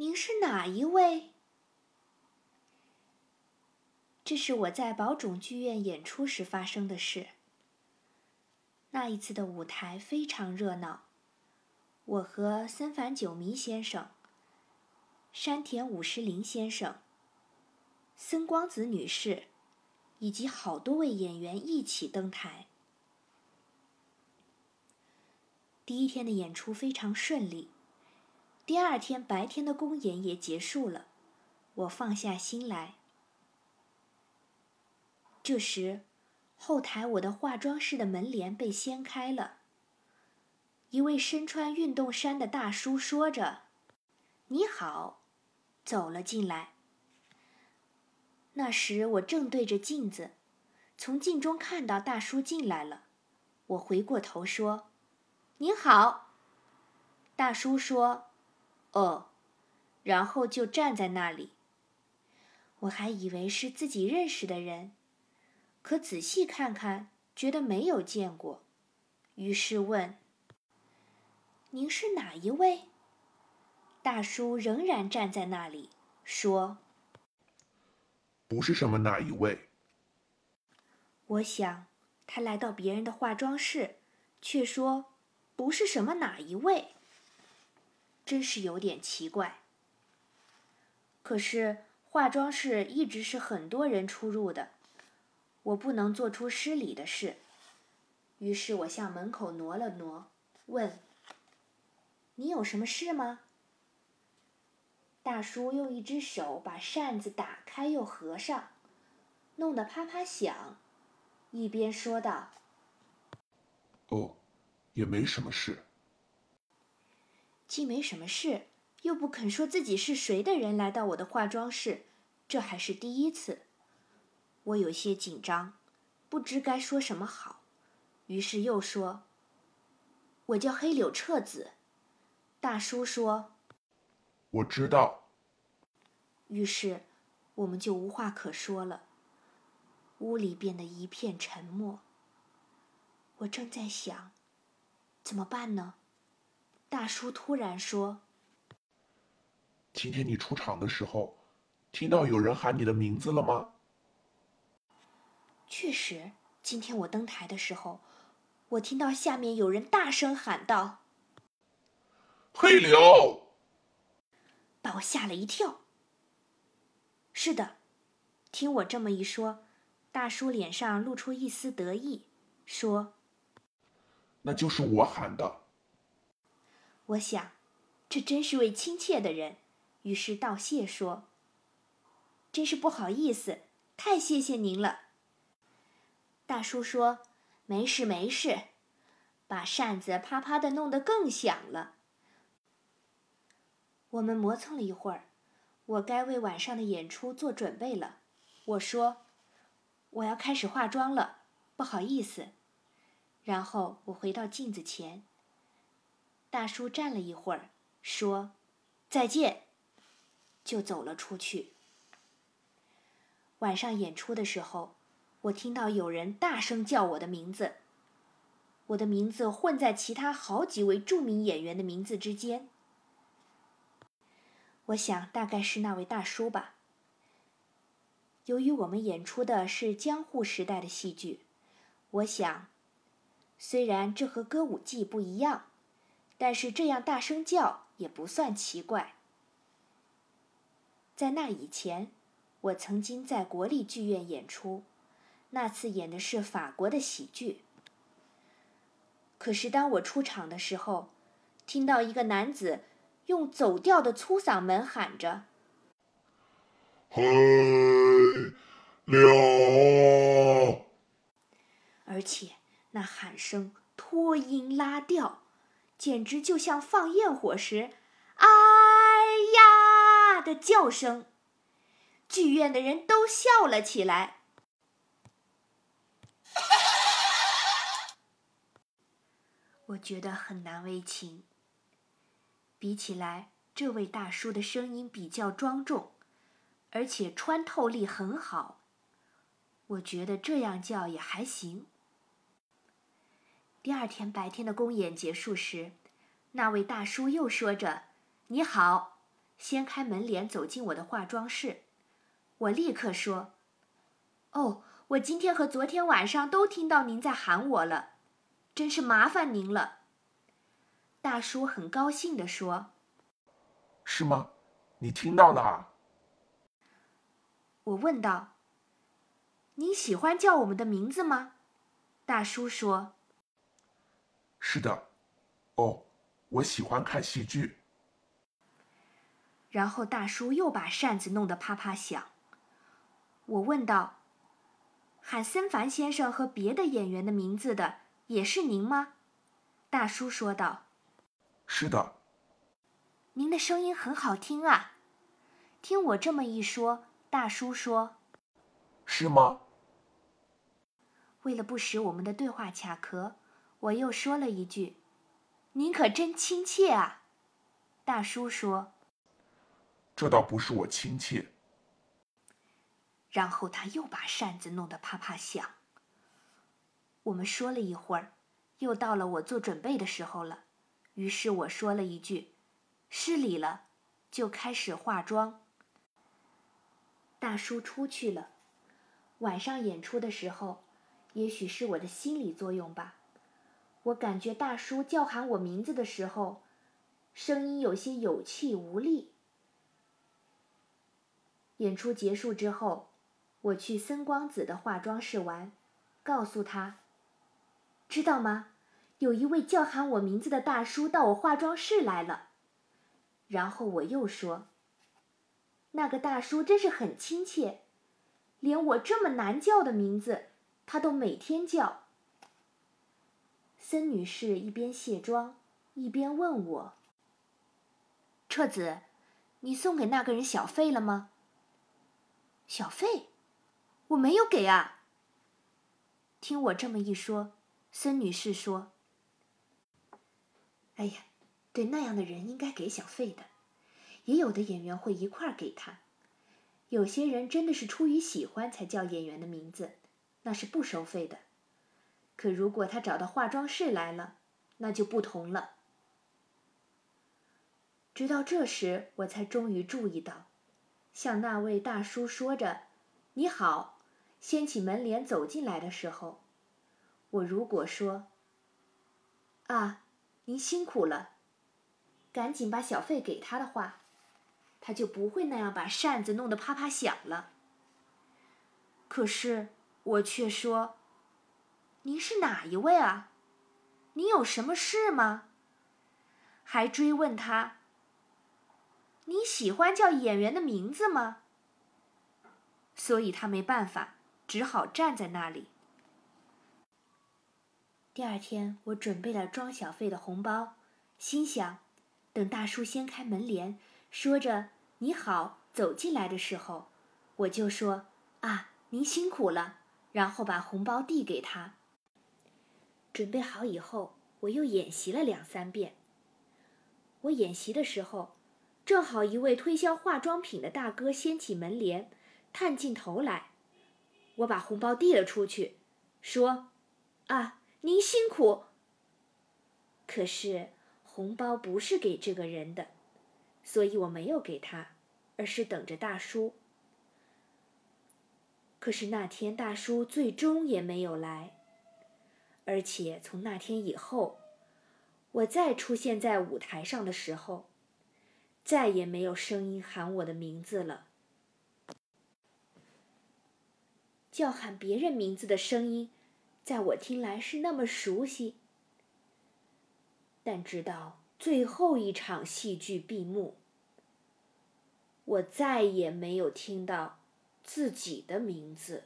您是哪一位？”这是我在宝冢剧院演出时发生的事。那一次的舞台非常热闹，我和森繁久弥先生、山田五十铃先生、森光子女士，以及好多位演员一起登台。第一天的演出非常顺利，第二天白天的公演也结束了，我放下心来。这时，后台我的化妆室的门帘被掀开了。一位身穿运动衫的大叔说着：“你好”，走了进来。那时我正对着镜子，从镜中看到大叔进来了，我回过头说。您好，大叔说：“哦。”然后就站在那里。我还以为是自己认识的人，可仔细看看，觉得没有见过，于是问：“您是哪一位？”大叔仍然站在那里，说：“不是什么哪一位。”我想，他来到别人的化妆室，却说。不是什么哪一位，真是有点奇怪。可是化妆室一直是很多人出入的，我不能做出失礼的事，于是我向门口挪了挪，问：“你有什么事吗？”大叔用一只手把扇子打开又合上，弄得啪啪响，一边说道：“哦。”也没什么事。既没什么事，又不肯说自己是谁的人来到我的化妆室，这还是第一次。我有些紧张，不知该说什么好，于是又说：“我叫黑柳彻子。”大叔说：“我知道。”于是我们就无话可说了。屋里变得一片沉默。我正在想。怎么办呢？大叔突然说：“今天你出场的时候，听到有人喊你的名字了吗？”确实，今天我登台的时候，我听到下面有人大声喊道：“黑柳！”把我吓了一跳。是的，听我这么一说，大叔脸上露出一丝得意，说。那就是我喊的。我想，这真是位亲切的人，于是道谢说：“真是不好意思，太谢谢您了。”大叔说：“没事没事。”把扇子啪啪的弄得更响了。我们磨蹭了一会儿，我该为晚上的演出做准备了。我说：“我要开始化妆了，不好意思。”然后我回到镜子前。大叔站了一会儿，说：“再见。”就走了出去。晚上演出的时候，我听到有人大声叫我的名字。我的名字混在其他好几位著名演员的名字之间。我想大概是那位大叔吧。由于我们演出的是江户时代的戏剧，我想。虽然这和歌舞伎不一样，但是这样大声叫也不算奇怪。在那以前，我曾经在国立剧院演出，那次演的是法国的喜剧。可是当我出场的时候，听到一个男子用走调的粗嗓门喊着：“黑了”，而且。那喊声拖音拉调，简直就像放焰火时“哎呀”的叫声。剧院的人都笑了起来。我觉得很难为情。比起来，这位大叔的声音比较庄重，而且穿透力很好。我觉得这样叫也还行。第二天白天的公演结束时，那位大叔又说着：“你好，掀开门帘走进我的化妆室。我立刻说：“哦，我今天和昨天晚上都听到您在喊我了，真是麻烦您了。”大叔很高兴地说：“是吗？你听到了啊？”我问道：“您喜欢叫我们的名字吗？”大叔说：“是的。”哦，我喜欢看戏剧。然后大叔又把扇子弄得啪啪响。我问道：“喊森凡先生和别的演员的名字的也是您吗？”大叔说道：“是的。”您的声音很好听啊。听我这么一说，大叔说：“是吗？”为了不使我们的对话卡壳，我又说了一句。您可真亲切啊，大叔说。这倒不是我亲切。然后他又把扇子弄得啪啪响。我们说了一会儿，又到了我做准备的时候了。于是我说了一句：“失礼了。”就开始化妆。大叔出去了。晚上演出的时候，也许是我的心理作用吧。我感觉大叔叫喊我名字的时候，声音有些有气无力。演出结束之后，我去森光子的化妆室玩，告诉他：“知道吗？有一位叫喊我名字的大叔到我化妆室来了。”然后我又说：“那个大叔真是很亲切，连我这么难叫的名字，他都每天叫。”森女士一边卸妆，一边问我：“彻子，你送给那个人小费了吗？”“小费，我没有给啊。”听我这么一说，森女士说：“哎呀，对那样的人应该给小费的。也有的演员会一块儿给他。有些人真的是出于喜欢才叫演员的名字，那是不收费的。”可如果他找到化妆室来了，那就不同了。直到这时，我才终于注意到，向那位大叔说着“你好”，掀起门帘走进来的时候，我如果说“啊，您辛苦了”，赶紧把小费给他的话，他就不会那样把扇子弄得啪啪响了。可是我却说。您是哪一位啊？您有什么事吗？还追问他：“你喜欢叫演员的名字吗？”所以他没办法，只好站在那里。第二天，我准备了装小费的红包，心想：等大叔掀开门帘，说着“你好”走进来的时候，我就说：“啊，您辛苦了。”然后把红包递给他。准备好以后，我又演习了两三遍。我演习的时候，正好一位推销化妆品的大哥掀起门帘，探进头来。我把红包递了出去，说：“啊，您辛苦。”可是红包不是给这个人的，所以我没有给他，而是等着大叔。可是那天大叔最终也没有来。而且从那天以后，我再出现在舞台上的时候，再也没有声音喊我的名字了。叫喊别人名字的声音，在我听来是那么熟悉。但直到最后一场戏剧闭幕，我再也没有听到自己的名字。